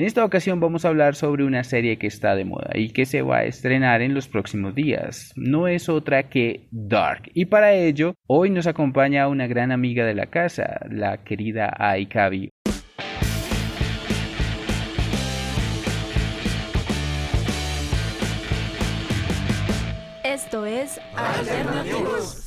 En esta ocasión vamos a hablar sobre una serie que está de moda y que se va a estrenar en los próximos días. No es otra que Dark. Y para ello, hoy nos acompaña una gran amiga de la casa, la querida Aikabi. Esto es Alternativos.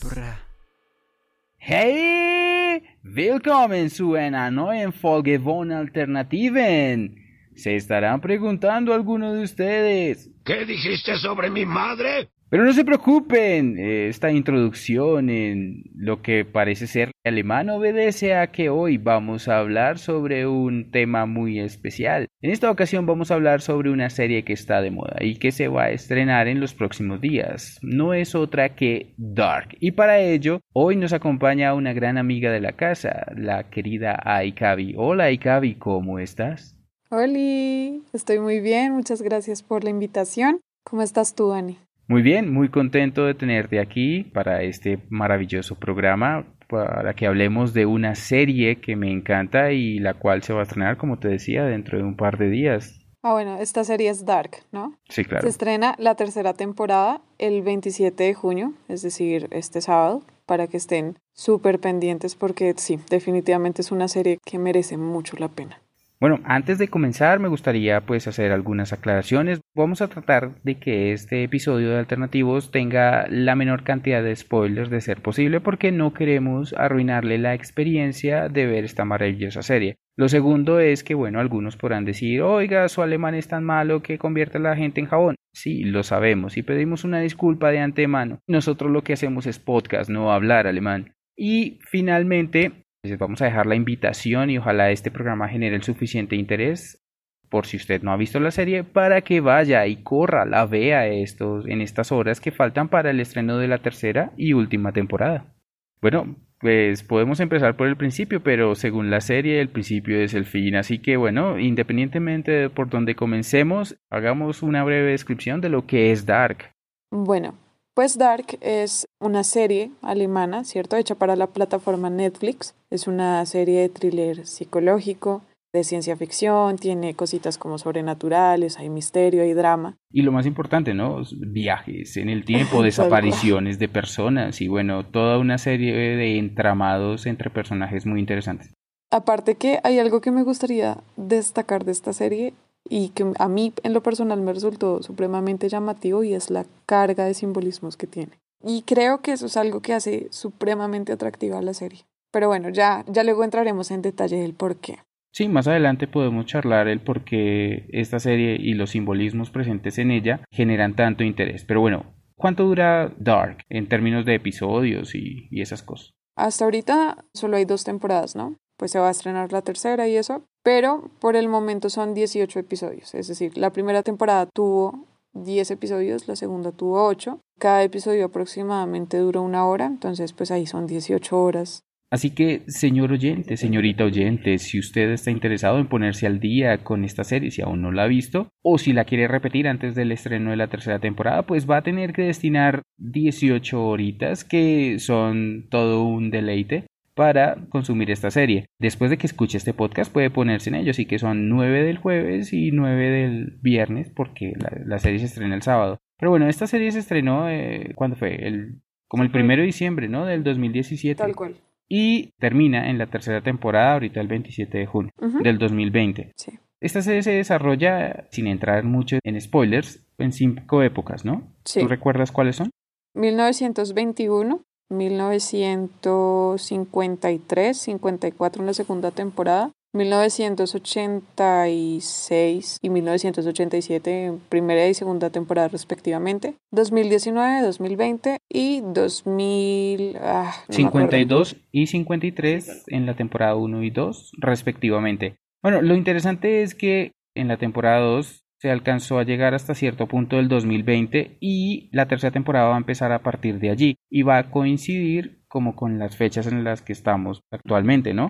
Hey, willkommen zu einer neuen Folge von Alternativen. Se estarán preguntando algunos de ustedes. ¿Qué dijiste sobre mi madre? Pero no se preocupen, eh, esta introducción en lo que parece ser alemán obedece a que hoy vamos a hablar sobre un tema muy especial. En esta ocasión vamos a hablar sobre una serie que está de moda y que se va a estrenar en los próximos días. No es otra que Dark. Y para ello, hoy nos acompaña una gran amiga de la casa, la querida Aikabi. Hola Aikabi, ¿cómo estás? Hola, estoy muy bien, muchas gracias por la invitación. ¿Cómo estás tú, Ani? Muy bien, muy contento de tenerte aquí para este maravilloso programa, para que hablemos de una serie que me encanta y la cual se va a estrenar, como te decía, dentro de un par de días. Ah, bueno, esta serie es Dark, ¿no? Sí, claro. Se estrena la tercera temporada el 27 de junio, es decir, este sábado, para que estén súper pendientes porque sí, definitivamente es una serie que merece mucho la pena. Bueno, antes de comenzar me gustaría pues hacer algunas aclaraciones. Vamos a tratar de que este episodio de Alternativos tenga la menor cantidad de spoilers de ser posible porque no queremos arruinarle la experiencia de ver esta maravillosa serie. Lo segundo es que, bueno, algunos podrán decir, oiga, su alemán es tan malo que convierte a la gente en jabón. Sí, lo sabemos y pedimos una disculpa de antemano. Nosotros lo que hacemos es podcast, no hablar alemán. Y finalmente, vamos a dejar la invitación y ojalá este programa genere el suficiente interés por si usted no ha visto la serie para que vaya y corra, la vea estos, en estas horas que faltan para el estreno de la tercera y última temporada. Bueno, pues podemos empezar por el principio, pero según la serie el principio es el fin, así que bueno, independientemente de por donde comencemos, hagamos una breve descripción de lo que es Dark. Bueno, pues Dark es una serie alemana, ¿cierto? Hecha para la plataforma Netflix. Es una serie de thriller psicológico, de ciencia ficción, tiene cositas como sobrenaturales, hay misterio, hay drama. Y lo más importante, ¿no? Viajes en el tiempo, desapariciones de personas y bueno, toda una serie de entramados entre personajes muy interesantes. Aparte que hay algo que me gustaría destacar de esta serie y que a mí en lo personal me resultó supremamente llamativo y es la carga de simbolismos que tiene. Y creo que eso es algo que hace supremamente atractiva a la serie. Pero bueno, ya, ya luego entraremos en detalle del por qué. Sí, más adelante podemos charlar el por qué esta serie y los simbolismos presentes en ella generan tanto interés. Pero bueno, ¿cuánto dura Dark en términos de episodios y, y esas cosas? Hasta ahorita solo hay dos temporadas, ¿no? Pues se va a estrenar la tercera y eso, pero por el momento son 18 episodios, es decir, la primera temporada tuvo 10 episodios, la segunda tuvo 8, cada episodio aproximadamente dura una hora, entonces pues ahí son 18 horas. Así que, señor oyente, señorita oyente, si usted está interesado en ponerse al día con esta serie, si aún no la ha visto, o si la quiere repetir antes del estreno de la tercera temporada, pues va a tener que destinar 18 horitas, que son todo un deleite para consumir esta serie. Después de que escuche este podcast puede ponerse en ello, así que son 9 del jueves y 9 del viernes porque la, serie se estrena el sábado. Pero bueno, esta serie se estrenó, eh, ¿cuándo fue? El, como el primero de diciembre, ¿no? Del 2017. Tal cual. Y termina en la tercera temporada, ahorita el 27 de junio del 2020. Sí. Esta serie se desarrolla, sin entrar mucho en spoilers, en cinco épocas, ¿no? Sí. ¿Tú recuerdas cuáles son? 1921, 1953, 54 en la segunda temporada, 1986 y 1987 en primera y segunda temporada respectivamente, 2019, 2020 y 2000... Ah, no 52 y 53 en la temporada 1 y 2 respectivamente. Bueno, lo interesante es que en la temporada 2 se alcanzó a llegar hasta cierto punto del 2020 y la tercera temporada va a empezar a partir de allí y va a coincidir como con las fechas en las que estamos actualmente, ¿no?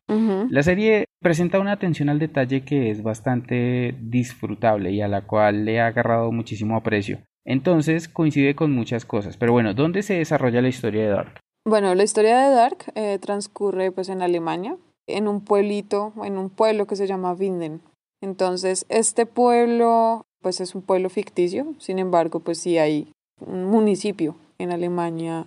La serie presenta una atención al detalle que es bastante disfrutable y a la cual le ha agarrado muchísimo aprecio. Entonces coincide con muchas cosas. Pero bueno, ¿dónde se desarrolla la historia de Dark? Bueno, la historia de Dark eh, transcurre pues en Alemania, en un pueblito, en un pueblo que se llama Winden. Entonces, este pueblo, pues es un pueblo ficticio, sin embargo, pues sí hay un municipio en Alemania,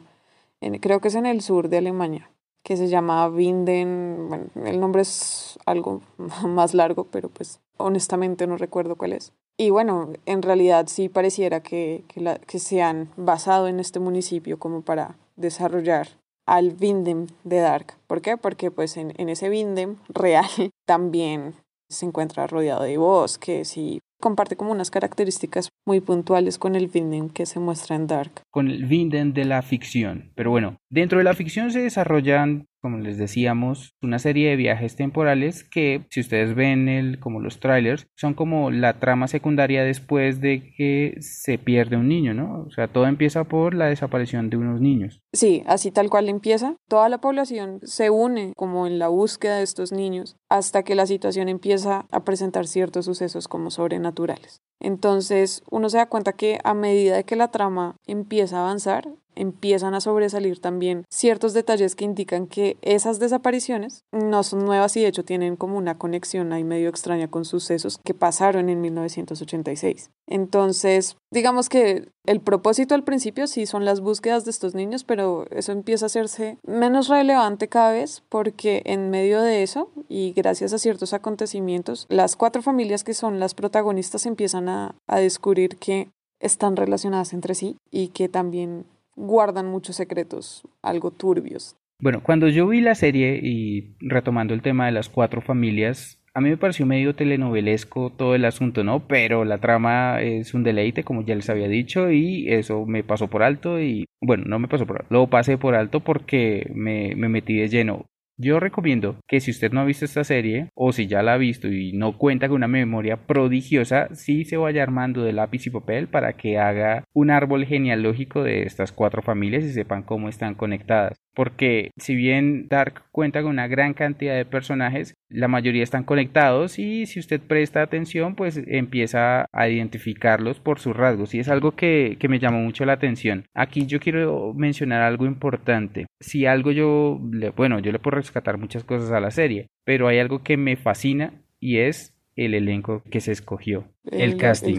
creo que es en el sur de Alemania, que se llama Winden, bueno, el nombre es algo más largo, pero pues honestamente no recuerdo cuál es. Y bueno, en realidad sí pareciera que, que, la, que se han basado en este municipio como para desarrollar al Vindem de Dark. ¿Por qué? Porque pues en, en ese Vindem real también se encuentra rodeado de bosques y comparte como unas características muy puntuales con el Vinden que se muestra en Dark. Con el Vinden de la ficción. Pero bueno, dentro de la ficción se desarrollan, como les decíamos, una serie de viajes temporales que, si ustedes ven el, como los trailers, son como la trama secundaria después de que se pierde un niño, ¿no? O sea, todo empieza por la desaparición de unos niños. Sí, así tal cual empieza. Toda la población se une como en la búsqueda de estos niños hasta que la situación empieza a presentar ciertos sucesos como sobrenaturales. Entonces uno se da cuenta que a medida que la trama empieza a avanzar, empiezan a sobresalir también ciertos detalles que indican que esas desapariciones no son nuevas y de hecho tienen como una conexión ahí medio extraña con sucesos que pasaron en 1986. Entonces, digamos que el propósito al principio sí son las búsquedas de estos niños, pero eso empieza a hacerse menos relevante cada vez porque en medio de eso y gracias a ciertos acontecimientos, las cuatro familias que son las protagonistas empiezan a, a descubrir que están relacionadas entre sí y que también guardan muchos secretos algo turbios. Bueno, cuando yo vi la serie y retomando el tema de las cuatro familias, a mí me pareció medio telenovelesco todo el asunto, ¿no? Pero la trama es un deleite, como ya les había dicho, y eso me pasó por alto y, bueno, no me pasó por alto, lo pasé por alto porque me, me metí de lleno. Yo recomiendo que si usted no ha visto esta serie o si ya la ha visto y no cuenta con una memoria prodigiosa, sí se vaya armando de lápiz y papel para que haga un árbol genealógico de estas cuatro familias y sepan cómo están conectadas porque si bien Dark cuenta con una gran cantidad de personajes, la mayoría están conectados y si usted presta atención, pues empieza a identificarlos por sus rasgos y es algo que, que me llamó mucho la atención. Aquí yo quiero mencionar algo importante. Si algo yo, bueno, yo le puedo rescatar muchas cosas a la serie, pero hay algo que me fascina y es el elenco que se escogió, el, casting.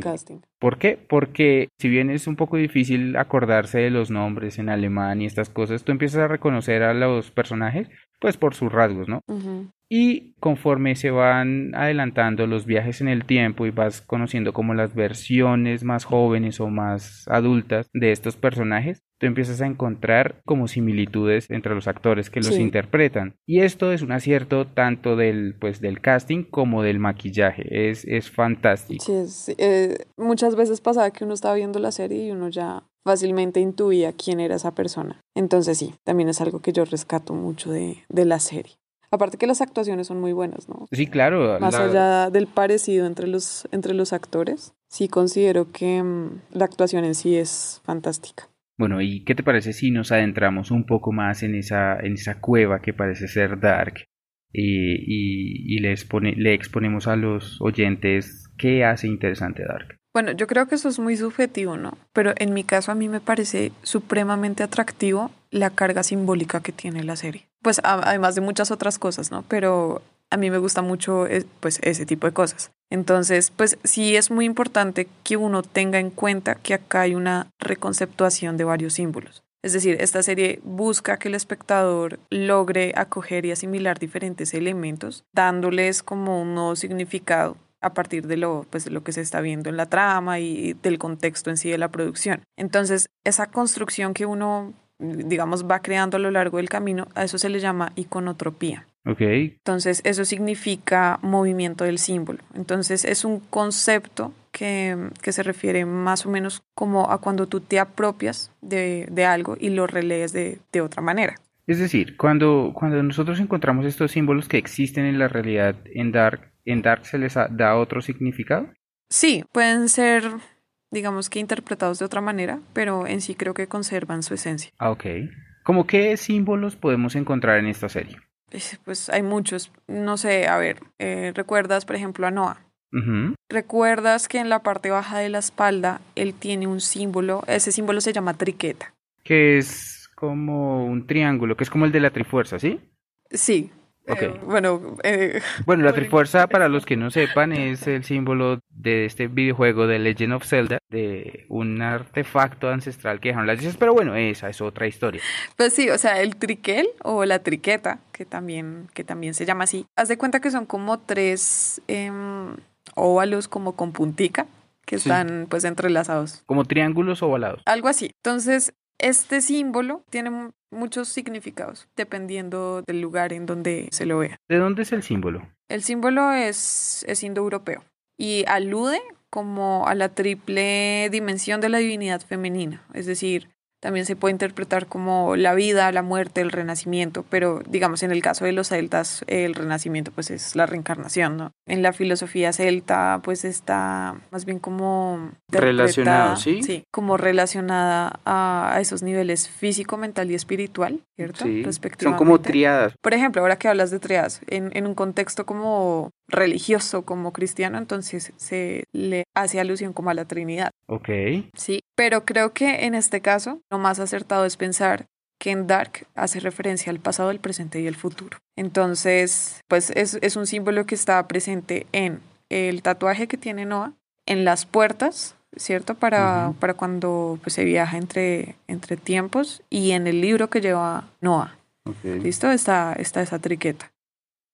¿Por qué? Porque si bien es un poco difícil acordarse de los nombres en alemán y estas cosas, tú empiezas a reconocer a los personajes pues por sus rasgos, ¿no? Y conforme se van adelantando los viajes en el tiempo y vas conociendo como las versiones más jóvenes o más adultas de estos personajes, tú empiezas a encontrar como similitudes entre los actores que los interpretan. Y esto es un acierto tanto del, pues, del casting como del maquillaje. Es, es fantástico. Sí, eh, muchas veces pasaba que uno estaba viendo la serie y uno ya fácilmente intuía quién era esa persona. Entonces sí, también es algo que yo rescato mucho de, de la serie. Aparte que las actuaciones son muy buenas, ¿no? Sí, claro. Más allá del parecido entre los, entre los actores, sí considero que mm, la actuación en sí es fantástica. Bueno, ¿y qué te parece si nos adentramos un poco más en esa, en esa cueva que parece ser Dark y, y, le, exponemos a los oyentes qué hace interesante Dark? Bueno, yo creo que eso es muy subjetivo, ¿no? Pero en mi caso a mí me parece supremamente atractivo la carga simbólica que tiene la serie. Pues además de muchas otras cosas, ¿no? Pero a mí me gusta mucho eh, pues ese tipo de cosas. Entonces, pues sí es muy importante que uno tenga en cuenta que acá hay una reconceptuación de varios símbolos. Es decir, esta serie busca que el espectador logre acoger y asimilar diferentes elementos, dándoles como un nuevo significado a partir de lo, pues, de lo que se está viendo en la trama y del contexto en sí de la producción. Entonces, esa construcción que uno, digamos, va creando a lo largo del camino, a eso se le llama iconotropía. Okay. Entonces, eso significa movimiento del símbolo. Entonces, es un concepto que, que, se refiere más o menos como a cuando tú te apropias de, de algo y lo relees de, de, otra manera. Es decir, cuando, cuando nosotros encontramos estos símbolos que existen en la realidad en Dark, ¿en Dark se les da otro significado? Sí, pueden ser, digamos que interpretados de otra manera, pero en sí creo que conservan su esencia. Ah, ok. ¿Cómo qué símbolos podemos encontrar en esta serie? Pues, pues hay muchos. No sé, a ver, eh, ¿recuerdas, por ejemplo, a Noah? ¿Recuerdas que en la parte baja de la espalda él tiene un símbolo? Ese símbolo se llama triqueta. Que es como un triángulo, que es como el de la trifuerza, ¿sí? Sí, Ok. Eh, bueno, eh, Bueno, la Trifuerza, para los que no sepan, es el símbolo de este videojuego de Legend of Zelda, de un artefacto ancestral que dejaron las dioses, pero bueno, esa es otra historia. Pues sí, o sea, el triquel o la triqueta, que también, que también se llama así, haz de cuenta que son como tres em, óvalos como con puntica que Sí. están pues entrelazados. Como triángulos ovalados. Algo así. Entonces, este símbolo tiene mu- muchos significados dependiendo del lugar en donde se lo vea. ¿De dónde es el símbolo? El símbolo es, es indoeuropeo y alude como a la triple dimensión de la divinidad femenina, es decir, también se puede interpretar como la vida, la muerte, el renacimiento, pero digamos en el caso de los celtas el renacimiento pues es la reencarnación, ¿no? En la filosofía celta pues está más bien como Relacionado, interpretada- ¿sí? como relacionada a, a esos niveles físico, mental y espiritual, ¿cierto? Sí, son como triadas. Por ejemplo, ahora que hablas de triadas, en, en un contexto como religioso, como cristiano, entonces se le hace alusión como a la Trinidad, Ok. ¿sí? Pero creo que en este caso lo más acertado es pensar que en Dark hace referencia al pasado, el presente y el futuro. Entonces, pues es, es un símbolo que está presente en el tatuaje que tiene Noah, en las puertas, ¿cierto? Para, para cuando pues, se viaja entre, entre tiempos y en el libro que lleva Noah. ok. ¿Listo? Está, está esa triqueta.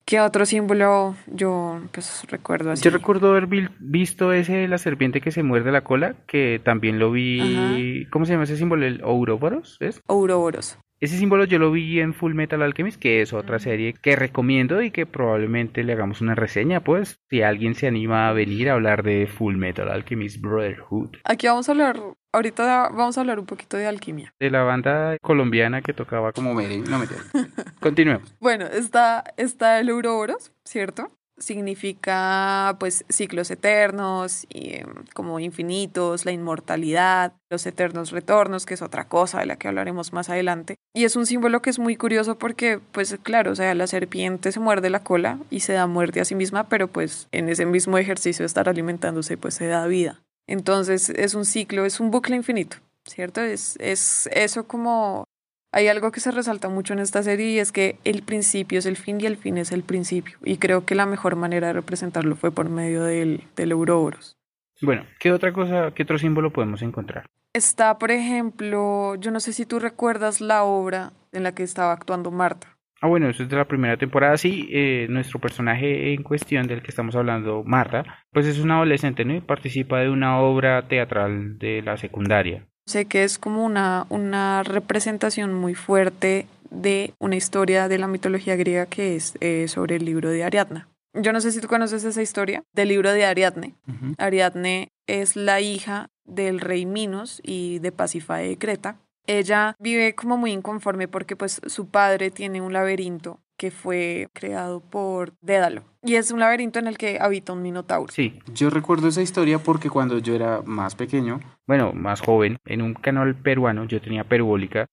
¿Qué otro símbolo yo pues recuerdo así? Yo recuerdo haber vi- visto ese de la serpiente que se muerde la cola, que también lo vi. ¿Cómo se llama ese símbolo? ¿El Ouroboros? ¿Es? Ouroboros. Ese símbolo yo lo vi en Full Metal Alchemist, que es otra serie que recomiendo y que probablemente le hagamos una reseña, pues, si alguien se anima a venir a hablar de Full Metal Alchemist Brotherhood. Aquí vamos a hablar, ahorita vamos a hablar un poquito de alquimia. De la banda colombiana que tocaba como merengue. No me Continuemos. Bueno, está, está el Ouroboros, ¿cierto? Significa pues ciclos eternos, y, em, como infinitos, la inmortalidad, los eternos retornos, que es otra cosa de la que hablaremos más adelante. Y es un símbolo que es muy curioso porque, pues claro, o sea, la serpiente se muerde la cola y se da muerte a sí misma, pero pues en ese mismo ejercicio de estar alimentándose, pues se da vida. Entonces es un ciclo, es un bucle infinito, ¿cierto? Es, es eso como hay algo que se resalta mucho en esta serie y es que el principio es el fin y el fin es el principio. Y creo que la mejor manera de representarlo fue por medio del, del Ouroboros. Bueno, ¿qué otra cosa, qué otro símbolo podemos encontrar? Está, por ejemplo, yo no sé si tú recuerdas la obra en la que estaba actuando Marta. Ah, bueno, eso es de la primera temporada. Sí, eh, nuestro personaje en cuestión del que estamos hablando, Marta, pues es una adolescente, ¿no? Y participa de una obra teatral de la secundaria. Sé que es como una, una representación muy fuerte de una historia de la mitología griega que es eh, sobre el libro de Ariadna. Yo no sé si tú conoces esa historia del libro de Ariadne. Ariadne es la hija del rey Minos y de Pasifae de Creta. Ella vive como muy inconforme porque pues su padre tiene un laberinto que fue creado por Dédalo y es un laberinto en el que habita un minotauro. Sí, yo recuerdo esa historia porque cuando yo era más pequeño, bueno, más joven, en un canal peruano, yo tenía Perubólica,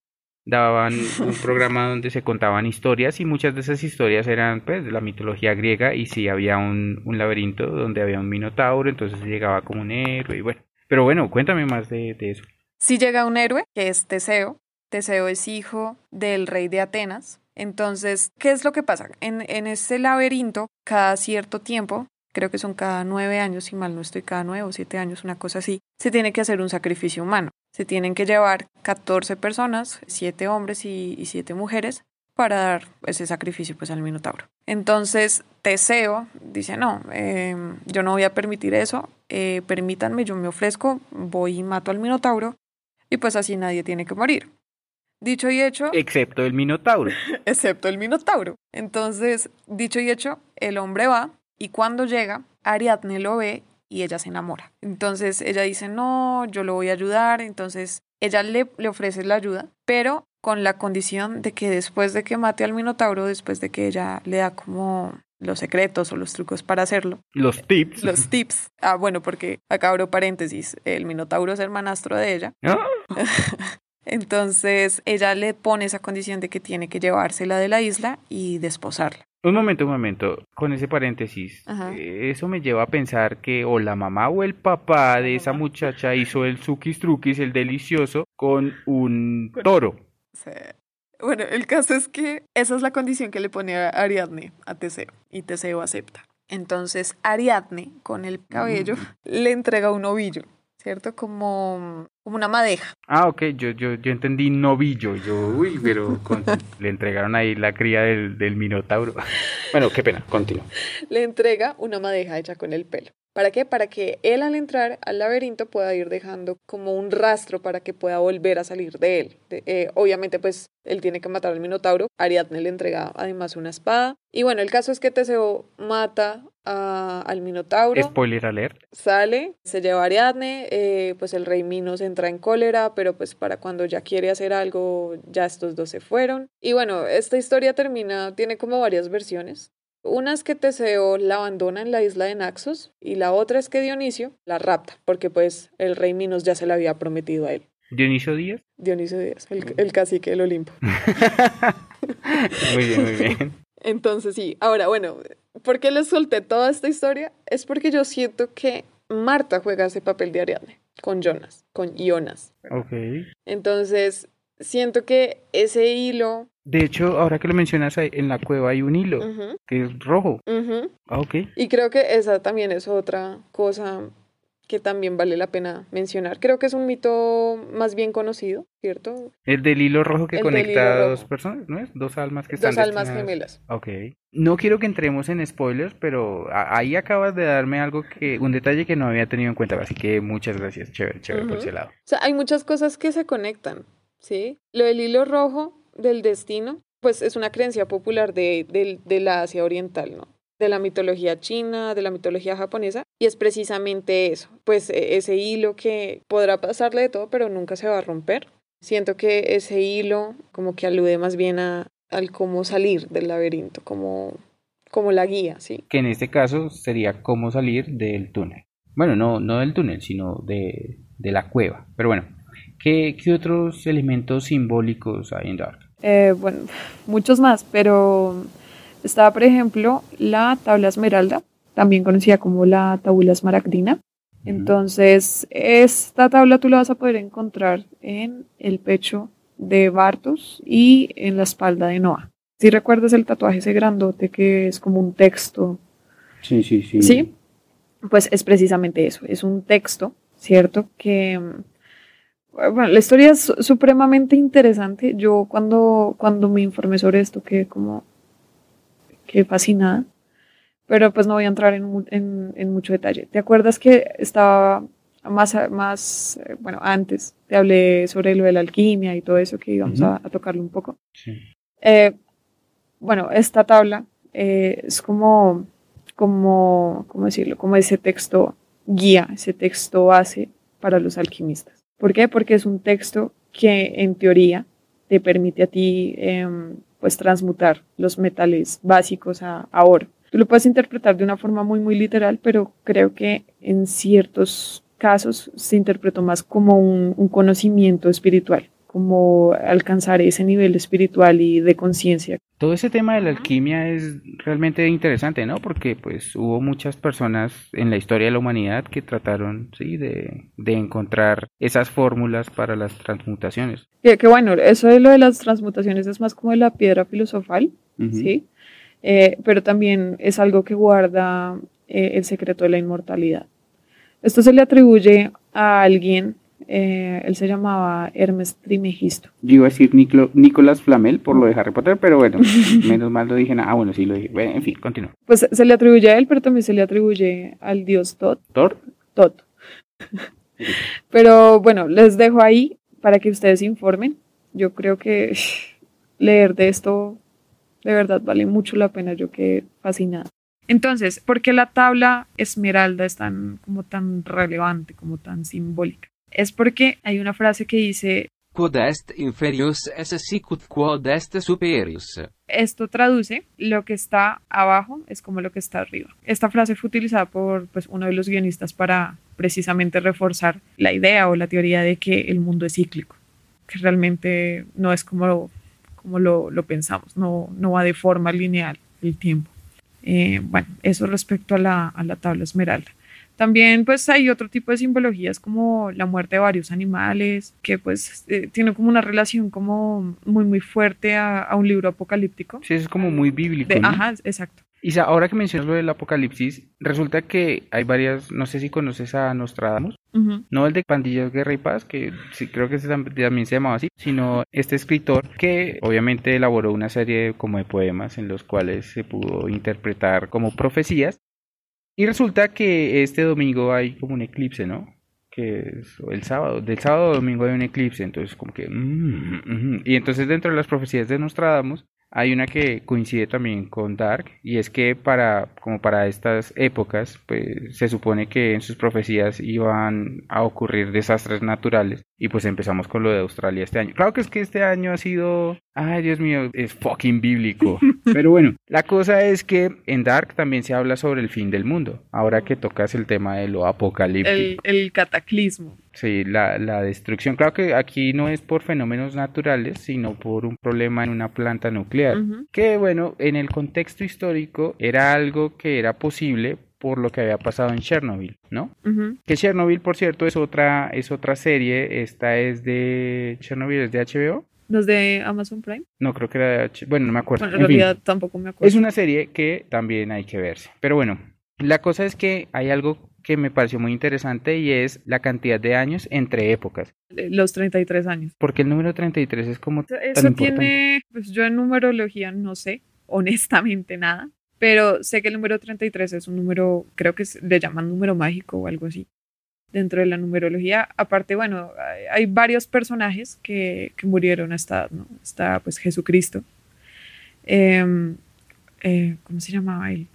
daban un programa donde se contaban historias y muchas de esas historias eran pues de la mitología griega y sí había un, un laberinto donde había un minotauro, entonces llegaba como un héroe y bueno. Pero bueno, cuéntame más de, de eso. Si llega un héroe, que es Teseo, Teseo es hijo del rey de Atenas. Entonces, ¿qué es lo que pasa? En, en ese laberinto, cada cierto tiempo, creo que son cada nueve años, si mal no estoy, cada nueve o siete años, una cosa así, se tiene que hacer un sacrificio humano. Se tienen que llevar 14 personas, siete hombres y, siete mujeres, para dar ese sacrificio pues al Minotauro. Entonces Teseo dice, no, eh, yo no voy a permitir eso, eh, permítanme, yo me ofrezco, voy y mato al Minotauro y pues así nadie tiene que morir. Dicho y hecho, Excepto el minotauro. excepto el Minotauro. Entonces, dicho y hecho, el hombre va y cuando llega, Ariadne lo ve y ella se enamora. Entonces ella dice, no, yo lo voy a ayudar. Entonces ella le, le ofrece la ayuda, pero con la condición de que después de que mate al Minotauro, después de que ella le da como los secretos o los trucos para hacerlo, Los tips. los tips. Ah, bueno, porque acá abro paréntesis, el Minotauro es hermanastro de ella. ¿No? Entonces ella le pone esa condición de que tiene que llevársela de la isla y desposarla. Un momento, un momento, con ese paréntesis, Ajá. eh, eso me lleva a pensar que o la mamá o el papá de esa muchacha hizo el suquis truquis, el delicioso, con un toro. Sí. Bueno, el caso es que esa es la condición que le pone a Ariadne a Teseo y Teseo acepta. Entonces Ariadne, con el cabello, le entrega un ovillo, ¿cierto? Como, como una madeja. Ah, ok, yo, yo, yo entendí novillo, yo, uy, pero con- le entregaron ahí la cría del, del minotauro. Bueno, qué pena, continúo. Le entrega una madeja hecha con el pelo. ¿Para qué? Para que él al entrar al laberinto pueda ir dejando como un rastro para que pueda volver a salir de él. De- eh, obviamente pues él tiene que matar al Minotauro. Ariadne le entrega además una espada. Y bueno, el caso es que Teseo mata a- al Minotauro. Spoiler alert. sale, se lleva a Ariadne, eh, pues el rey Minos entra en cólera, pero pues para cuando ya quiere hacer algo, ya estos dos se fueron. Y bueno, esta historia termina, tiene como varias versiones. Una es que Teseo la abandona en la isla de Naxos y la otra es que Dionisio la rapta, porque pues el rey Minos ya se la había prometido a él. Dionisio Díaz. Dionisio Díaz, el, el cacique del Olimpo. Muy bien, muy bien. Entonces sí, ahora bueno, ¿por qué les solté toda esta historia? Es porque yo siento que Marta juega ese papel de Ariadne con Jonas, con Jonas. Ok. Entonces, siento que ese hilo... De hecho, ahora que lo mencionas, en la cueva hay un hilo que es rojo. Ah, ok. Y creo que esa también es otra cosa que también vale la pena mencionar. Creo que es un mito más bien conocido, ¿cierto? El del hilo rojo que El conecta a dos personas, ¿no es? Dos almas que están Dos almas destinadas- gemelas. Ok. No quiero que entremos en spoilers, pero ahí acabas de darme algo que, un detalle que no había tenido en cuenta, así que muchas gracias, chévere, chévere por ese lado. O sea, hay muchas cosas que se conectan, ¿sí? Lo del hilo rojo del destino, pues es una creencia popular de, del- de la Asia Oriental, ¿no? De la mitología china, de la mitología japonesa, y es precisamente eso, pues e- ese hilo que podrá pasarle de todo, pero nunca se va a romper. Siento que ese hilo como que alude más bien a, al cómo salir del laberinto, como, como la guía, ¿sí? Que en este caso sería cómo salir del túnel. Bueno, no, no del túnel, sino de, de la cueva. Pero bueno, ¿qué, qué otros elementos simbólicos hay en Dark? Eh, bueno, muchos más, pero estaba, por ejemplo, la tabla esmeralda, también conocida como la tabula esmaragdina. Entonces, esta tabla tú la vas a poder encontrar en el pecho de Bartos y en la espalda de Noah. Si recuerdas el tatuaje ese grandote que es como un texto, Sí, sí, sí. ¿sí? Pues es precisamente eso, es un texto, ¿cierto? Que, bueno, la historia es su- supremamente interesante. Yo cuando, cuando me informé sobre esto quedé como, quedé fascinada, pero pues no voy a entrar en, mu- en, en mucho detalle. ¿Te acuerdas que estaba más, más, eh, bueno, antes te hablé sobre lo de la alquimia y todo eso que íbamos a, a tocarlo un poco? Sí. Eh, bueno, esta tabla eh, es como, como, ¿cómo decirlo? Como ese texto guía, ese texto base para los alquimistas. ¿Por qué? Porque es un texto que en teoría te permite a ti em, pues transmutar los metales básicos a, oro. Tú lo puedes interpretar de una forma muy, muy literal, pero creo que en ciertos casos se interpretó más como un conocimiento espiritual, como alcanzar ese nivel espiritual y de conciencia. Todo ese tema de la alquimia es realmente interesante, ¿no? Porque pues hubo muchas personas en la historia de la humanidad que trataron, sí, de, de encontrar esas fórmulas para las transmutaciones. Que, que bueno, eso de lo de las transmutaciones es más como de la piedra filosofal, ¿sí? Eh, pero también es algo que guarda eh, el secreto de la inmortalidad. Esto se le atribuye a alguien, eh, él se llamaba Hermes Trimegisto. Yo iba a decir Niclo- Nicolás Flamel por lo de Harry Potter, pero bueno, menos mal lo dije. Ah, bueno, sí lo dije. Bueno, en fin, continúa. Pues se le atribuye a él, pero también se le atribuye al dios Tot. Thor, Tot. Pero bueno, les dejo ahí para que ustedes se informen. Yo creo que leer de esto de verdad vale mucho la pena. Yo quedé fascinada. Entonces, ¿por qué la tabla esmeralda es tan, como tan relevante, como tan simbólica? Es porque hay una frase que dice, Quod est inferius esse sicut quod est superius. esto traduce lo que está abajo es como lo que está arriba. Esta frase fue utilizada por pues, uno de los guionistas para precisamente reforzar la idea o la teoría de que el mundo es cíclico, que realmente no es como lo, como lo, lo pensamos, no, no va de forma lineal el tiempo. Eh, bueno, eso respecto a la, a la tabla esmeralda. También pues hay otro tipo de simbologías como la muerte de varios animales, que pues eh, tiene como una relación como muy muy fuerte a, a un libro apocalíptico. Sí, eso es como muy bíblico. De- ¿no? Ajá, exacto. Y sa- ahora que mencionas lo del apocalipsis, resulta que hay varias, no sé si conoces a Nostradamus, no el de Pandillas, Guerra y Paz, que sí, creo que también se llamaba así, sino este escritor que obviamente elaboró una serie como de poemas en los cuales se pudo interpretar como profecías. Y resulta que este domingo hay como un eclipse, ¿no? Que es el sábado, del sábado a domingo hay un eclipse, entonces como que... mm, mm, y entonces dentro de las profecías de Nostradamus hay una que coincide también con Dark y es que para como para estas épocas pues se supone que en sus profecías iban a ocurrir desastres naturales y pues empezamos con lo de Australia este año. Claro que es que este año ha sido ay Dios mío, es fucking bíblico. Pero bueno, la cosa es que en Dark también se habla sobre el fin del mundo. Ahora que tocas el tema de lo apocalíptico. El, el cataclismo. Sí, la, la destrucción. Claro que aquí no es por fenómenos naturales, sino por un problema en una planta nuclear. Que bueno, en el contexto histórico era algo que era posible por lo que había pasado en Chernobyl, ¿no? Que Chernobyl, por cierto, es otra, es otra serie. Esta es de Chernobyl, es de HBO. Los de Amazon Prime. No, creo que era de H... Bueno, no me acuerdo. Bueno, en En fin. realidad tampoco me acuerdo. Es una serie que también hay que verse. Pero bueno, la cosa es que hay algo que me pareció muy interesante y es la cantidad de años entre épocas. Eh, Los 33 años. Porque el número 33 es como Eso- tiene, pues yo en numerología no sé, honestamente nada, pero sé que el número 33 es un número, creo que le llaman número mágico o algo así, dentro de la numerología. Aparte, bueno, hay, hay varios personajes que, que murieron a esta edad, ¿no? Está pues Jesucristo. Em, eh, ¿Cómo se llamaba él?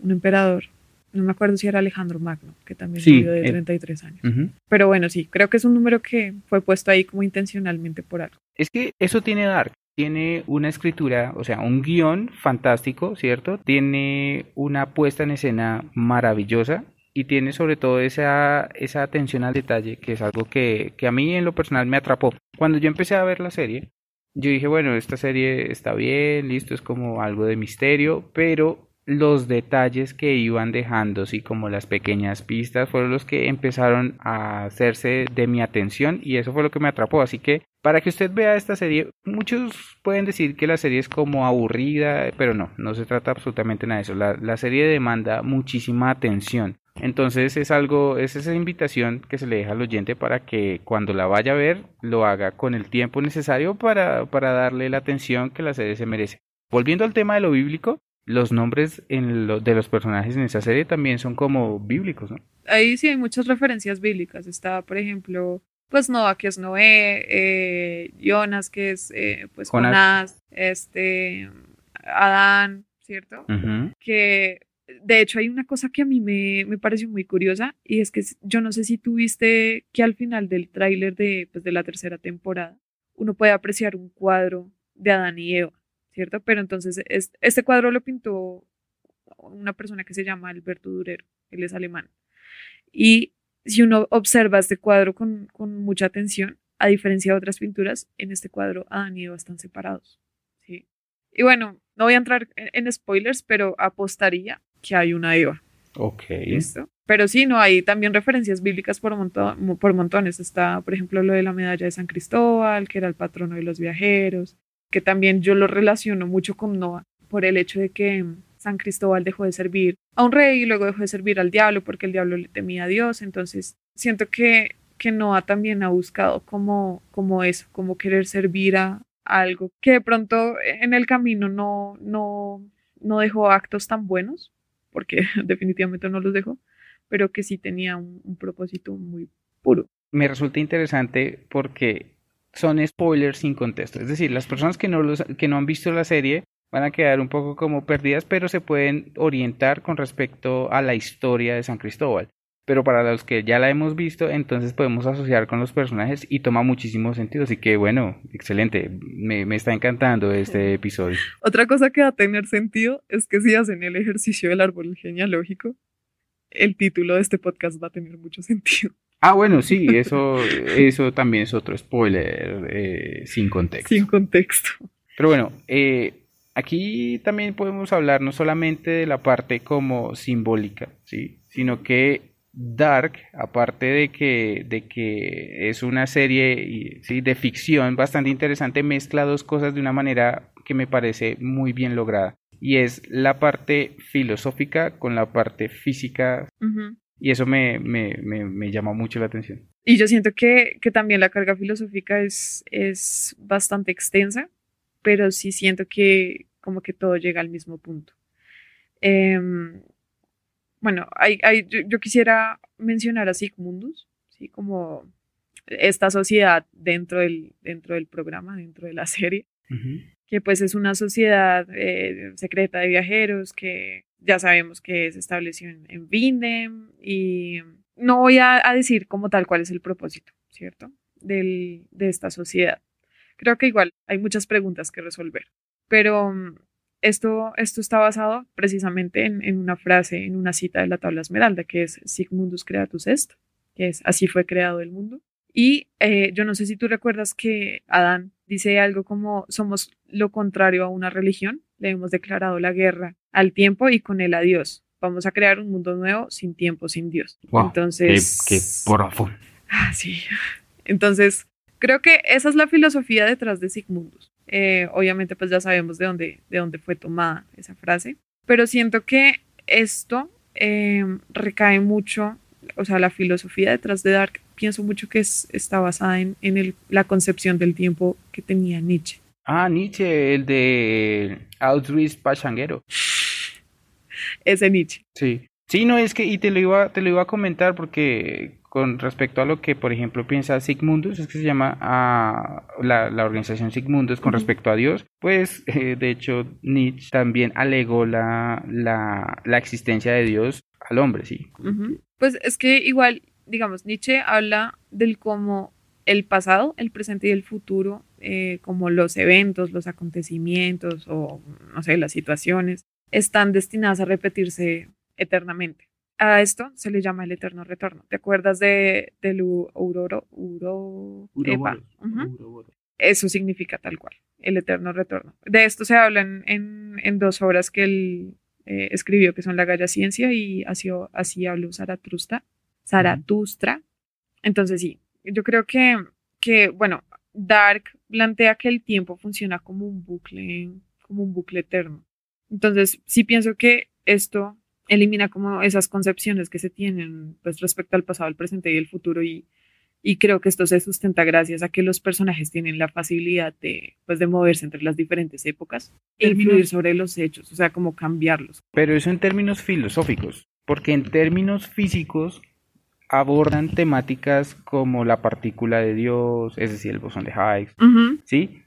Un emperador. No me acuerdo si era Alejandro Magno, que también Sí, murió de eh. 33 años. Ujú. Pero bueno, sí, creo que es un número que fue puesto ahí como intencionalmente por algo. Es que eso tiene Dark. Tiene una escritura, o sea, un guion fantástico, ¿cierto? Tiene una puesta en escena maravillosa y tiene sobre todo esa, esa atención al detalle, que es algo que, que a mí en lo personal me atrapó. Cuando yo empecé a ver la serie, yo dije, bueno, esta serie está bien, listo, es como algo de misterio, pero los detalles que iban dejando, así como las pequeñas pistas, fueron los que empezaron a hacerse de mi atención y eso fue lo que me atrapó. Así que para que usted vea esta serie, muchos pueden decir que la serie es como aburrida, pero no, no se trata absolutamente nada de eso. La, la serie demanda muchísima atención. Entonces es algo, es esa invitación que se le deja al oyente para que cuando la vaya a ver lo haga con el tiempo necesario para, para darle la atención que la serie se merece. Volviendo al tema de lo bíblico, los nombres en lo- de los personajes en esa serie también son como bíblicos, ¿no? ahí sí hay muchas referencias bíblicas. Está, por ejemplo, pues Noah, que es Noé, eh, Jonas, que es eh, pues Jonás. Jonás, este, Adán, ¿cierto? Que de hecho hay una cosa que a mí me, me pareció muy curiosa y es que yo no sé si tú viste que al final del tráiler de, pues, de la tercera temporada uno puede apreciar un cuadro de Adán y Eva, ¿cierto? Pero entonces es- este cuadro lo pintó una persona que se llama Alberto Durero, él es alemán. Y si uno observa este cuadro con, con mucha atención, a diferencia de otras pinturas, en este cuadro Adán y Eva están separados. ¿sí? Y bueno, no voy a entrar en, en spoilers, pero apostaría que hay una Eva. Ok. ¿Listo? Pero sí, no, hay también referencias bíblicas por, montón, por montones. Está, por ejemplo, lo de la medalla de San Cristóbal, que era el patrono de los viajeros, que también yo lo relaciono mucho con Noah por el hecho de que mm, San Cristóbal dejó de servir a un rey y luego dejó de servir al diablo porque el diablo le temía a Dios. Entonces, siento que, que Noah también ha buscado como, como eso, como querer servir a algo que de pronto en el camino no, no, no dejó actos tan buenos, porque definitivamente no los dejó, pero que sí tenía un, un propósito muy puro. Me resulta interesante porque son spoilers sin contexto. Es decir, las personas que no, los, que no han visto la serie van a quedar un poco como perdidas, pero se pueden orientar con respecto a la historia de San Cristóbal. Pero para los que ya la hemos visto, entonces podemos asociar con los personajes y toma muchísimo sentido. Así que bueno, excelente. Me, me está encantando este episodio. Otra cosa que va a tener sentido es que si hacen el ejercicio del árbol genealógico, el título de este podcast va a tener mucho sentido. Ah, bueno, sí, eso, eso también es otro spoiler eh, sin contexto. Sin contexto. Pero bueno, eh, aquí también podemos hablar no solamente de la parte como simbólica, ¿sí? sino que Dark, aparte de que, de que es una serie ¿sí? de ficción bastante interesante, mezcla dos cosas de una manera que me parece muy bien lograda. Y es la parte filosófica con la parte física. Y eso me, me, me, me, llama mucho la atención. Y yo siento que, que también la carga filosófica es, es bastante extensa, pero sí siento que como que todo llega al mismo punto. Eh, bueno, hay, hay, yo, quisiera mencionar a Sigmundus, ¿sí? como esta sociedad dentro del, dentro del programa, dentro de la serie, que pues es una sociedad eh, secreta de viajeros que ya sabemos que se estableció en, en Vindem y no voy a, a, decir como tal cuál es el propósito, ¿cierto? Del, de esta sociedad. Creo que igual hay muchas preguntas que resolver, pero esto, esto está basado precisamente en, una frase, en una cita de la tabla esmeralda, que es Sigmundus creatus est, que es así fue creado el mundo. Y eh, yo no sé si tú recuerdas que Adán dice algo como somos lo contrario a una religión, le hemos declarado la guerra al tiempo y con él a Dios. Vamos a crear un mundo nuevo sin tiempo, sin Dios. Entonces, qué, qué Ah, sí. Entonces, creo que esa es la filosofía detrás de Sigmundus. Eh, obviamente pues ya sabemos de dónde, de dónde fue tomada esa frase, pero siento que esto eh, recae mucho, o sea, la filosofía detrás de Dark, pienso mucho que es, está basada en, en el, la concepción del tiempo que tenía Nietzsche. Ah, Nietzsche, el de Auschwitz Pachanguero. Ese Nietzsche. Sí. Sí, no, es que, y te lo iba, te lo iba a comentar porque con respecto a lo que, por ejemplo, piensa Sigmundus, es que se llama a la, la, organización Sigmundus con respecto a Dios, pues eh, de hecho Nietzsche también alegó la, la, la, existencia de Dios al hombre, sí. Pues es que igual, digamos, Nietzsche habla del cómo el pasado, el presente y el futuro, eh, como los eventos, los acontecimientos o, no sé, las situaciones, están destinadas a repetirse eternamente. A esto se le llama el eterno retorno. ¿Te acuerdas de, del Auroro? Uro, Eso significa tal cual, el eterno retorno. De esto se habla en, en, dos obras que él eh, escribió, que son La Galla Ciencia y Así, así habló Zaratustra. Zaratustra. Entonces sí, yo creo que, que, bueno, Dark plantea que el tiempo funciona como un bucle, como un bucle eterno. Entonces, sí pienso que esto elimina como esas concepciones que se tienen pues respecto al pasado, al presente y el futuro y, y creo que esto se sustenta gracias a que los personajes tienen la facilidad de, pues, de moverse entre las diferentes épocas e influir sobre los hechos, o sea, como cambiarlos. Pero eso en términos filosóficos, porque en términos físicos abordan temáticas como la partícula de Dios, es decir, el bosón de Higgs, ¿sí?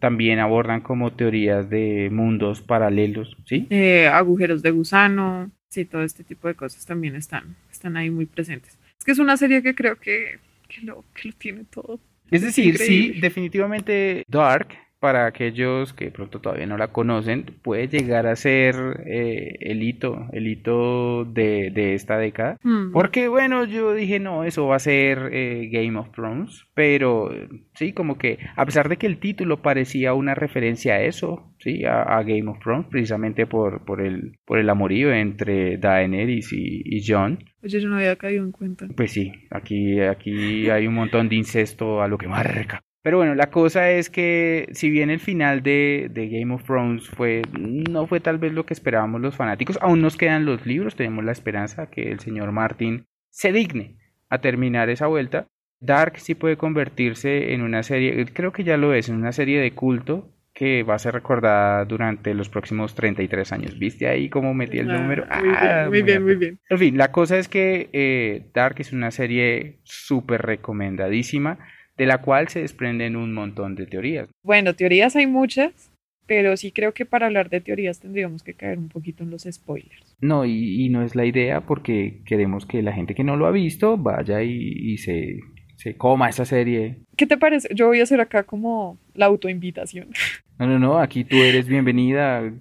También abordan como teorías de mundos paralelos, ¿sí? Eh, agujeros de gusano, sí, todo este tipo de cosas también están, están ahí muy presentes. Es que es una serie que creo que, que, lo, que lo tiene todo. Es decir, sí, definitivamente Dark para aquellos que pronto todavía no la conocen, puede llegar a ser eh, el hito, el hito de, de esta década. Hmm. Porque bueno, yo dije, no, eso va a ser eh, Game of Thrones, pero sí, como que a pesar de que el título parecía una referencia a eso, sí, a, Game of Thrones, precisamente por, por, el, por el amorío entre Daenerys y, y Jon. Oye, yo no había caído en cuenta. Pues sí, aquí, aquí hay un montón de incesto a lo que marca. Pero bueno, la cosa es que si bien el final de, Game of Thrones fue no fue tal vez lo que esperábamos los fanáticos, aún nos quedan los libros, tenemos la esperanza que el señor Martin se digne a terminar esa vuelta. Dark sí puede convertirse en una serie, creo que ya lo es, en una serie de culto que va a ser recordada durante los próximos 33 años. ¿Viste ahí cómo metí el ah, número? Muy, bien, ah, muy bien, muy bien. En fin, la cosa es que eh, Dark es una serie súper recomendadísima de la cual se desprenden un montón de teorías. Bueno, teorías hay muchas, pero sí creo que para hablar de teorías tendríamos que caer un poquito en los spoilers. No, y, no es la idea porque queremos que la gente que no lo ha visto vaya y, se, se coma esa serie. ¿Qué te parece? Yo voy a hacer acá como la autoinvitación. No, no, no, aquí tú eres bienvenida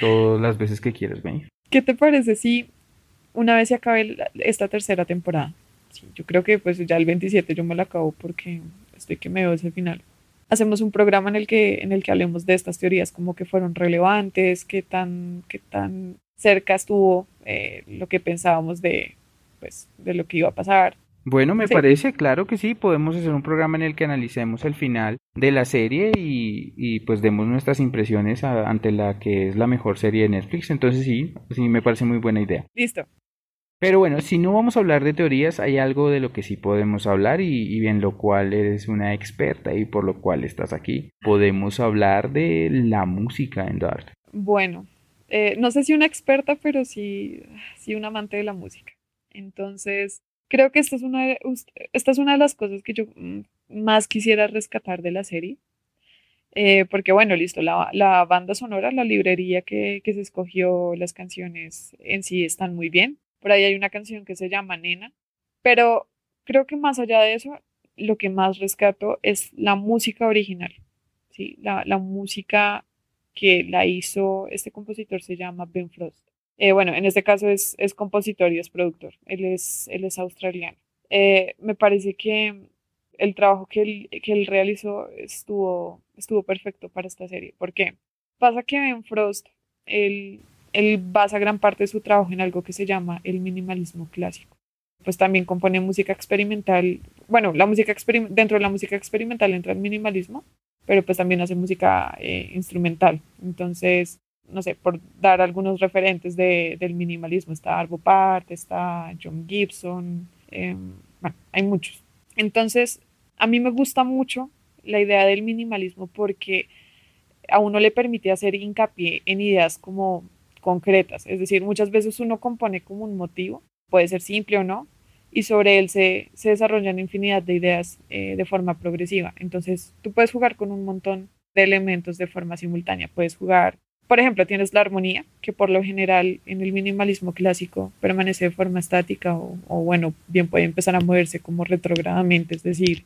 todas las veces que quieras venir. ¿Qué te parece si una vez se acabe esta tercera temporada yo creo que pues ya el 27 yo me la acabo porque estoy que me veo ese final. hacemos un programa en el que, en el que hablemos de estas teorías, como que fueron relevantes, qué tan, qué tan cerca estuvo eh, lo que pensábamos de, pues, de lo que iba a pasar. Bueno, me Sí. parece, claro que sí, podemos hacer un programa en el que analicemos el final de la serie y, y pues demos nuestras impresiones a- ante la que es la mejor serie de Netflix. Entonces sí, sí, me parece muy buena idea. Listo. Pero bueno, si no vamos a hablar de teorías, hay algo de lo que sí podemos hablar y, y en lo cual eres una experta y por lo cual estás aquí. Podemos hablar de la música en Dark. Bueno, eh, no sé si una experta, pero sí, sí un amante de la música. Entonces, creo que esta es una de, esta es una de las cosas que yo mm, más quisiera rescatar de la serie. Eh, porque bueno, listo, la, la banda sonora, la librería que, que se escogió, las canciones en sí están muy bien. Por ahí hay una canción que se llama Nena, pero creo que más allá de eso, lo que más rescato es la música original, ¿sí? La, música que la hizo, este compositor se llama Ben Frost. Eh, bueno, en este caso es, compositor y es productor, él es, australiano. Eh, me parece que el trabajo que él, que él realizó estuvo, estuvo perfecto para esta serie. ¿Por qué? Pasa que Ben Frost, él, él basa gran parte de su trabajo en algo que se llama el minimalismo clásico. Pues también compone música experimental. Bueno, la música dentro de la música experimental entra el minimalismo, pero pues también hace música eh, instrumental. Entonces, no sé, por dar algunos referentes de, del minimalismo, está Arvo Part, está John Gibson, eh, bueno, hay muchos. Entonces, a mí me gusta mucho la idea del minimalismo porque a uno le permite hacer hincapié en ideas como concretas, es decir, muchas veces uno compone como un motivo, puede ser simple o no, y sobre él se, se desarrollan infinidad de ideas eh, de forma progresiva. Entonces, tú puedes jugar con un montón de elementos de forma simultánea. Puedes jugar, por ejemplo, tienes la armonía, que por lo general en el minimalismo clásico permanece de forma estática o, o bueno, bien puede empezar a moverse como retrogradamente, es decir,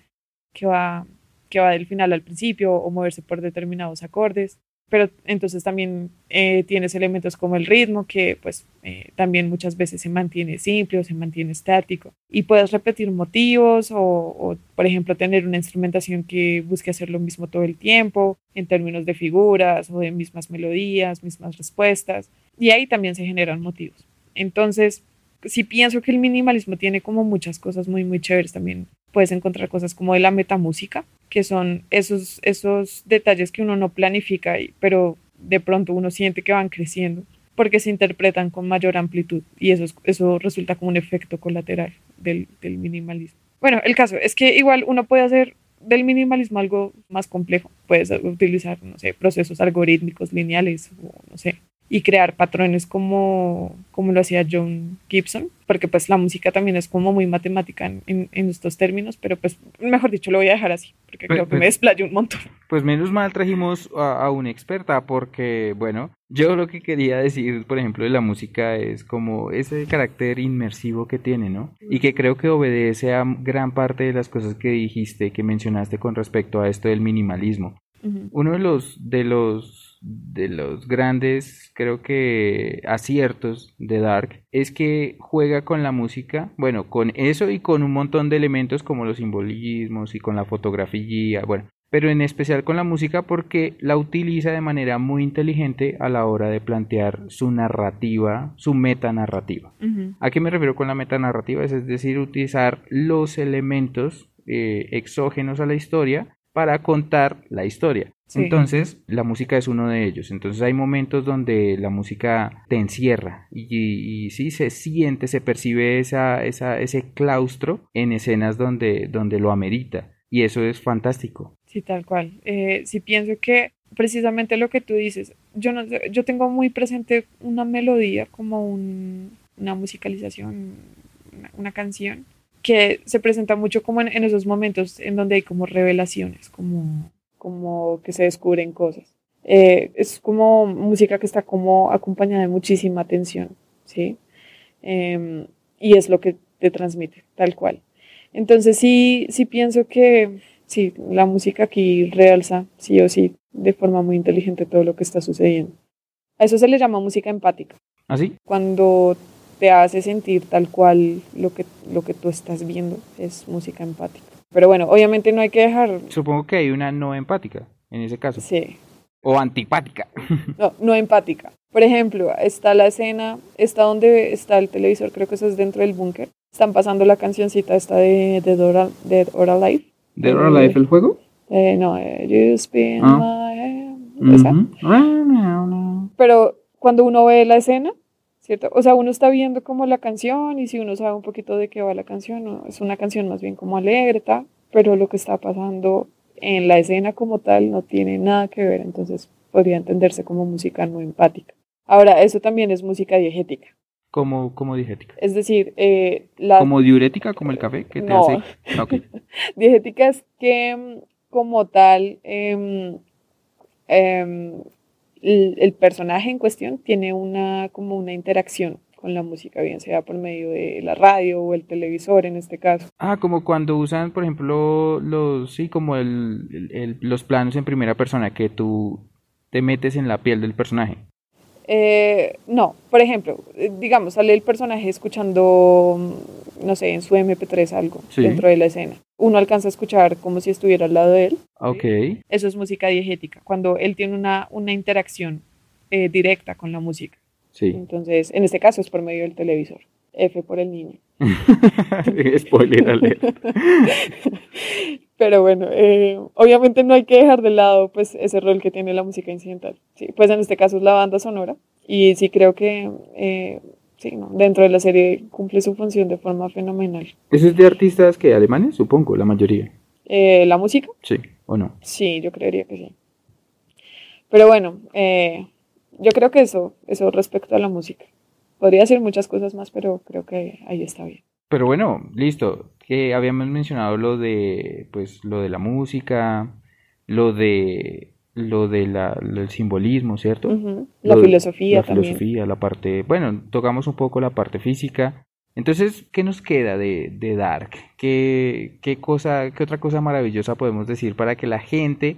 que va, que va del final al principio o moverse por determinados acordes. Pero entonces también eh, tienes elementos como el ritmo, que pues eh, también muchas veces se mantiene simple o se mantiene estático. Y puedes repetir motivos o, o, por ejemplo, tener una instrumentación que busque hacer lo mismo todo el tiempo, en términos de figuras o de mismas melodías, mismas respuestas. Y ahí también se generan motivos. Entonces, sí pienso que el minimalismo tiene como muchas cosas muy, muy chéveres también. Puedes encontrar cosas como de la metamúsica, que son esos, esos detalles que uno no planifica, pero de pronto uno siente que van creciendo porque se interpretan con mayor amplitud y eso, es, eso resulta como un efecto colateral del, del minimalismo. Bueno, el caso es que igual uno puede hacer del minimalismo algo más complejo. Puedes utilizar, no sé, procesos algorítmicos lineales o no sé, y crear patrones como, como lo hacía John Gibson, porque pues la música también es como muy matemática en, en, en estos términos, pero pues mejor dicho lo voy a dejar así, porque Pues- creo que pues- me desplayo un montón. Pues menos mal trajimos a, a una experta porque, bueno, yo lo que quería decir, por ejemplo, de la música es como ese carácter inmersivo que tiene, ¿no? Y que creo que obedece a gran parte de las cosas que dijiste, que mencionaste con respecto a esto del minimalismo. Uno de los de los de los grandes creo que aciertos de Dark es que juega con la música, bueno, con eso y con un montón de elementos como los simbolismos y con la fotografía, bueno, pero en especial con la música porque la utiliza de manera muy inteligente a la hora de plantear su narrativa, su metanarrativa. Ujú. ¿A qué me refiero con la metanarrativa? Es, es decir, utilizar los elementos eh, exógenos a la historia para contar la historia. Sí. Entonces, la música es uno de ellos. Entonces, hay momentos donde la música te encierra y, y, y sí se siente, se percibe esa, esa, ese claustro en escenas donde, donde lo amerita. Y eso es fantástico. Sí, tal cual. Eh, sí pienso que precisamente lo que tú dices, yo no yo tengo muy presente una melodía como un- una musicalización, una, una canción que se presenta mucho como en, en esos momentos en donde hay como revelaciones, como, como que se descubren cosas. Eh, es como música que está como acompañada de muchísima atención, ¿sí? Em, y es lo que te transmite, tal cual. Entonces sí, sí pienso que sí, la música aquí realza, sí o sí, de forma muy inteligente todo lo que está sucediendo. A eso se le llama música empática, ¿Así? cuando te hace sentir tal cual lo que, lo que tú estás viendo es música empática. Pero bueno, obviamente no hay que dejar, Supongo que hay una no empática en ese caso. sí, O antipática. no, no empática. Por ejemplo, está la escena, está donde está el televisor, creo que eso es dentro del búnker. Están pasando la cancioncita esta de Dead or, Al- Dead or Alive. ¿De Or Alive el juego? Eh, no, eh, You Spin Ah. My Head, esa. Ujú. Pero cuando uno ve la escena, ¿cierto? O sea, uno está viendo como la canción y si uno sabe un poquito de qué va la canción, no, es una canción más bien como alegre, tal, pero lo que está pasando en la escena como tal no tiene nada que ver, entonces podría entenderse como música no empática. Ahora, eso también es música diegética, Como, como diegética. es decir, eh, la Como diurética, como el café que te No. hace. Diegética es que mm, como tal em, em, el, personaje en cuestión tiene una como una interacción con la música, bien sea por medio de la radio o el televisor en este caso. Ah, como cuando usan, por ejemplo, los, sí, como el- el- los planos en primera persona, que tú te metes en la piel del personaje. Eh, no, por ejemplo, eh, digamos, sale el personaje escuchando, mm, no sé, en su MP3 algo Sí. dentro de la escena. Uno alcanza a escuchar como si estuviera al lado de él. Ok. Eso es música diegética, cuando él tiene una, una interacción eh, directa con la música. Sí. Entonces, en este caso es por medio del televisor. F por el niño. Spoiler alert. Pero bueno, eh, obviamente no hay que dejar de lado pues ese rol que tiene la música incidental. Sí, pues en este caso es la banda sonora. Y sí creo que eh, sí, ¿no? dentro de la serie cumple su función de forma fenomenal. ¿Eso es de artistas que alemanes? Supongo, la mayoría. Eh, la música, Sí, ¿o no? sí, yo creería que sí. Pero bueno, eh, yo creo que eso, eso respecto a la música. Podría decir muchas cosas más, pero creo que ahí está bien. Pero bueno, listo. Habíamos mencionado lo de, pues, lo de la música, lo de, lo de la, lo del simbolismo, ¿cierto? La Lo de- filosofía la también. filosofía, la parte, bueno, tocamos un poco la parte física. Entonces, ¿qué nos queda de, de Dark? ¿Qué, qué cosa, qué otra cosa maravillosa podemos decir para que la gente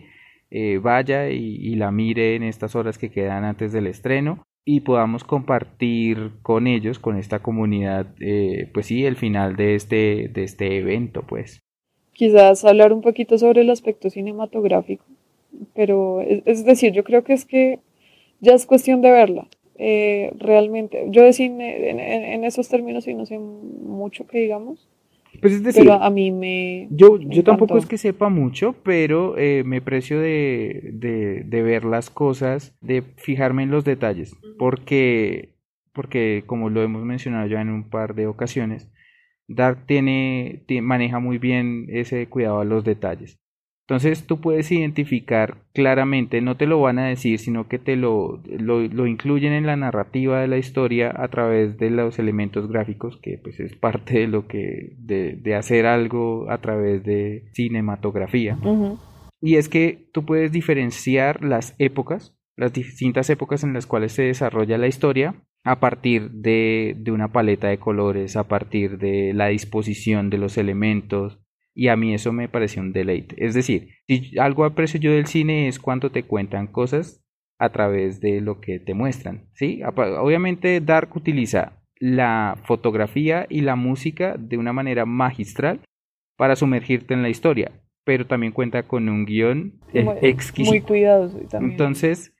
eh, vaya y, y la mire en estas horas que quedan antes del estreno y podamos compartir con ellos, con esta comunidad, eh, pues sí, el final de este, de este evento, pues. quizás hablar un poquito sobre el aspecto cinematográfico, pero es, decir, yo creo que es que ya es cuestión de verla. Eh, realmente, yo de en, esos términos sí no sé mucho que digamos, Pues es decir, pero a mí me... Yo, Me yo tampoco es que sepa mucho, pero eh, me precio de, de, de ver las cosas, de fijarme en los detalles, porque, porque como lo hemos mencionado ya en un par de ocasiones, Dark tiene, tie- maneja muy bien ese cuidado a los detalles. Entonces tú puedes identificar claramente, no te lo van a decir, sino que te lo, lo, lo incluyen en la narrativa de la historia a través de los elementos gráficos, que pues es parte de lo que, de, de hacer algo a través de cinematografía. Y es que tú puedes diferenciar las épocas, las distintas épocas en las cuales se desarrolla la historia, a partir de, de una paleta de colores, a partir de la disposición de los elementos, y a mí eso me pareció un deleite. Es decir, si algo aprecio yo del cine es cuando te cuentan cosas a través de lo que te muestran, ¿sí? Obviamente Dark utiliza la fotografía y la música de una manera magistral para sumergirte en la historia, pero también cuenta con un guion eh, Muy- exquisito. Muy cuidadoso y también. Entonces,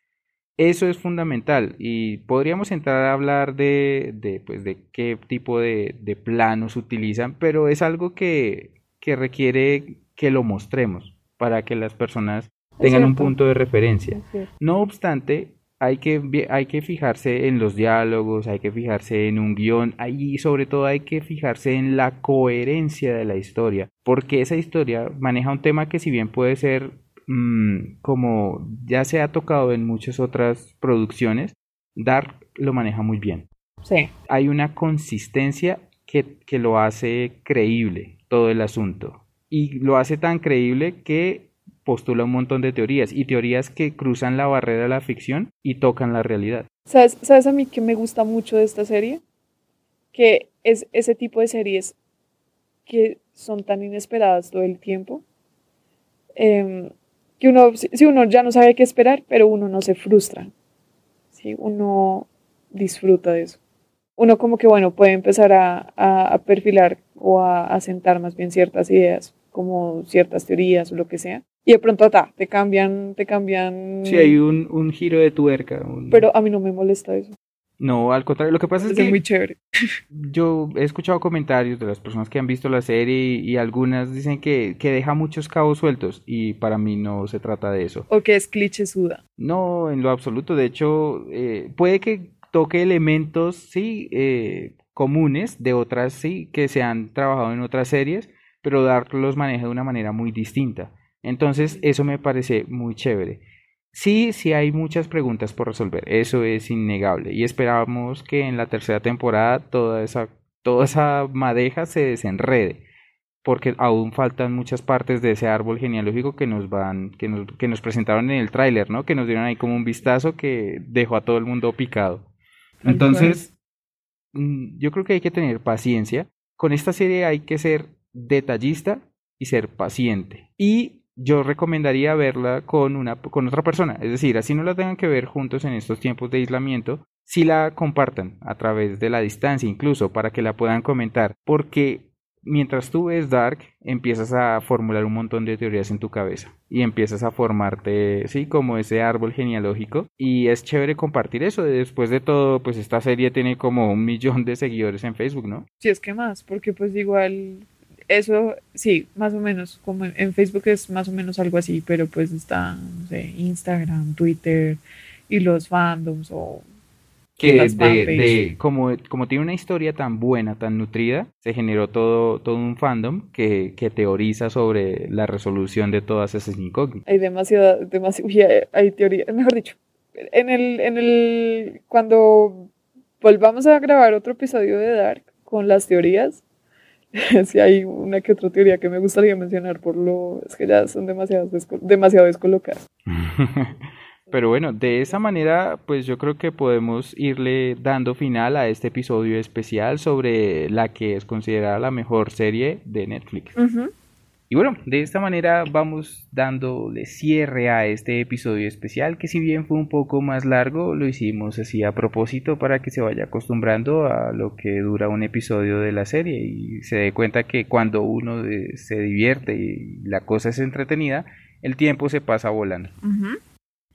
eso es fundamental y podríamos entrar a hablar de, de, pues, de qué tipo de, de planos utilizan, pero es algo que, que requiere que lo mostremos para que las personas tengan un punto de referencia. No obstante, hay que, hay que fijarse en los diálogos, hay que fijarse en un guion, y sobre todo hay que fijarse en la coherencia de la historia, porque esa historia maneja un tema que si bien puede ser mm, como ya se ha tocado en muchas otras producciones, Dark lo maneja muy bien. Sí, Hay una consistencia que, que lo hace creíble todo el asunto. Y lo hace tan creíble que postula un montón de teorías y teorías que cruzan la barrera de la ficción y tocan la realidad. ¿Sabes, ¿Sabes a mí que me gusta mucho de esta serie? Que es ese tipo de series que son tan inesperadas todo el tiempo. em, que uno, si, uno ya no sabe qué esperar, pero uno no se frustra. ¿sí? Uno disfruta de eso. Uno como que, bueno, puede empezar a, a- a perfilar o a, a sentar más bien ciertas ideas como ciertas teorías o lo que sea. Y de pronto ta, te cambian, te cambian. Sí, hay un, un giro de tuerca. un- Pero a mí no me molesta eso. No, al contrario, lo que pasa es Es que muy chévere. yo he escuchado comentarios de las personas que han visto la serie y, y algunas dicen que, que deja muchos cabos sueltos y para mí no se trata de eso. O que es cliché suda. No, en lo absoluto. De hecho, eh, puede que toque elementos, sí, eh, comunes de otras, sí, que se han trabajado en otras series, pero Dark los maneja de una manera muy distinta. Entonces, eso me parece muy chévere. Sí, sí hay muchas preguntas por resolver, eso es innegable. Y esperamos que en la tercera temporada toda esa, toda esa madeja se desenrede porque aún faltan muchas partes de ese árbol genealógico que nos van, que nos, que nos presentaron en el tráiler, ¿no? Que nos dieron ahí como un vistazo que dejó a todo el mundo picado. Entonces, mm, yo creo que hay que tener paciencia. Con esta serie hay que ser detallista y ser paciente. Y yo recomendaría verla con una, con otra persona. Es decir, así no la tengan que ver juntos en estos tiempos de aislamiento, si la compartan a través de la distancia incluso para que la puedan comentar. Porque mientras tú ves Dark, empiezas a formular un montón de teorías en tu cabeza y empiezas a formarte, sí, como ese árbol genealógico. Y es chévere compartir eso. Después de todo, pues esta serie tiene como un millón de seguidores en Facebook, ¿no? Si es que más, porque pues igual eso, sí, más o menos, como en Facebook es más o menos algo así, pero pues está, no sé, Instagram, Twitter y los fandoms o que de, de- como, como tiene una historia tan buena, tan nutrida, se generó todo, todo un fandom que, que teoriza sobre la resolución de todas esas incógnitas. hay demasiada, demasiada, hay, teoría, mejor dicho, en el, en el, cuando volvamos a grabar otro episodio de Dark con las teorías, si hay una que otra teoría que me gustaría mencionar por lo, es que ya son demasiado, desco- demasiado descolocadas. Pero bueno, de esa manera, pues yo creo que podemos irle dando final a este episodio especial sobre la que es considerada la mejor serie de Netflix. Y bueno, de esta manera vamos dándole cierre a este episodio especial, que si bien fue un poco más largo, lo hicimos así a propósito para que se vaya acostumbrando a lo que dura un episodio de la serie y se dé cuenta que cuando uno eh, se divierte y la cosa es entretenida, el tiempo se pasa volando. Ujú.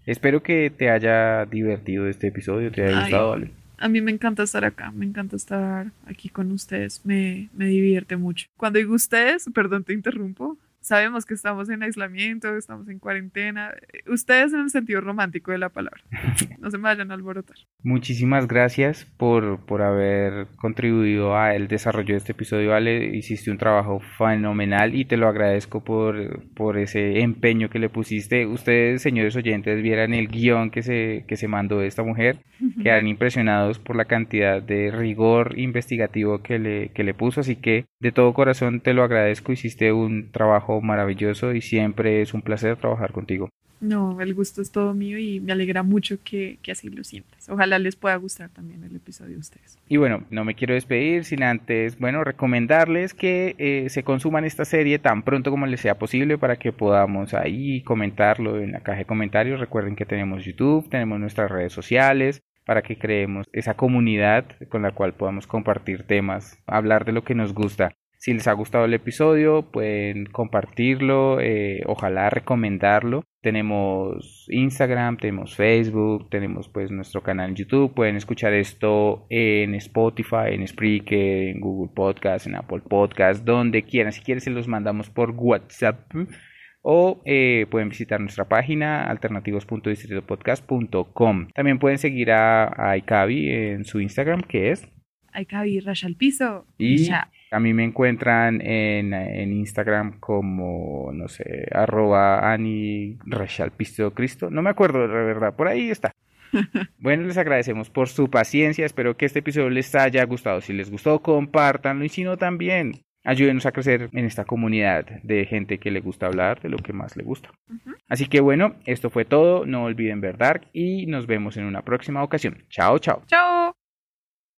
Espero que te haya divertido este episodio, te haya Ay. gustado. A mí me encanta estar acá, me encanta estar aquí con ustedes, me, me divierte mucho. Cuando digo ustedes, perdón, te interrumpo, sabemos que estamos en aislamiento, estamos en cuarentena, eh, ustedes en el sentido romántico de la palabra, no se me vayan a alborotar. Muchísimas gracias por, por haber contribuido al desarrollo de este episodio, Ale. Hiciste un trabajo fenomenal y te lo agradezco por, por ese empeño que le pusiste. Ustedes, señores oyentes, vieran el guion que se, que se mandó esta mujer. Quedan impresionados por la cantidad de rigor investigativo que le, que le puso. Así que de todo corazón te lo agradezco. Hiciste un trabajo maravilloso y siempre es un placer trabajar contigo. No, el gusto es todo mío y me alegra mucho que, que así lo sientas. Ojalá les pueda gustar también el episodio a ustedes. Y bueno, no me quiero despedir sin antes, bueno, recomendarles que eh, se consuman esta serie tan pronto como les sea posible para que podamos ahí comentarlo en la caja de comentarios. Recuerden que tenemos YouTube, tenemos nuestras redes sociales para que creemos esa comunidad con la cual podamos compartir temas, hablar de lo que nos gusta. Si les ha gustado el episodio, pueden compartirlo, eh, ojalá recomendarlo. Tenemos Instagram, tenemos Facebook, tenemos pues nuestro canal en YouTube. Pueden escuchar esto en Spotify, en Spreaker, en Google Podcast, en Apple Podcast, donde quieran. Si quieren se los mandamos por WhatsApp o eh, pueden visitar nuestra página alternativos.distritopodcast.com. También pueden seguir a, a Ikavi en su Instagram que es ir raya al piso. y ya. A mí me encuentran en, en Instagram como, no sé, arroba Ani Pisto Cristo. No me acuerdo de verdad, por ahí está. Bueno, les agradecemos por su paciencia. Espero que este episodio les haya gustado. Si les gustó, compártanlo y si no, también ayúdenos a crecer en esta comunidad de gente que le gusta hablar de lo que más le gusta. Así que bueno, esto fue todo. No olviden ver Dark y nos vemos en una próxima ocasión. Chao, chao. Chao.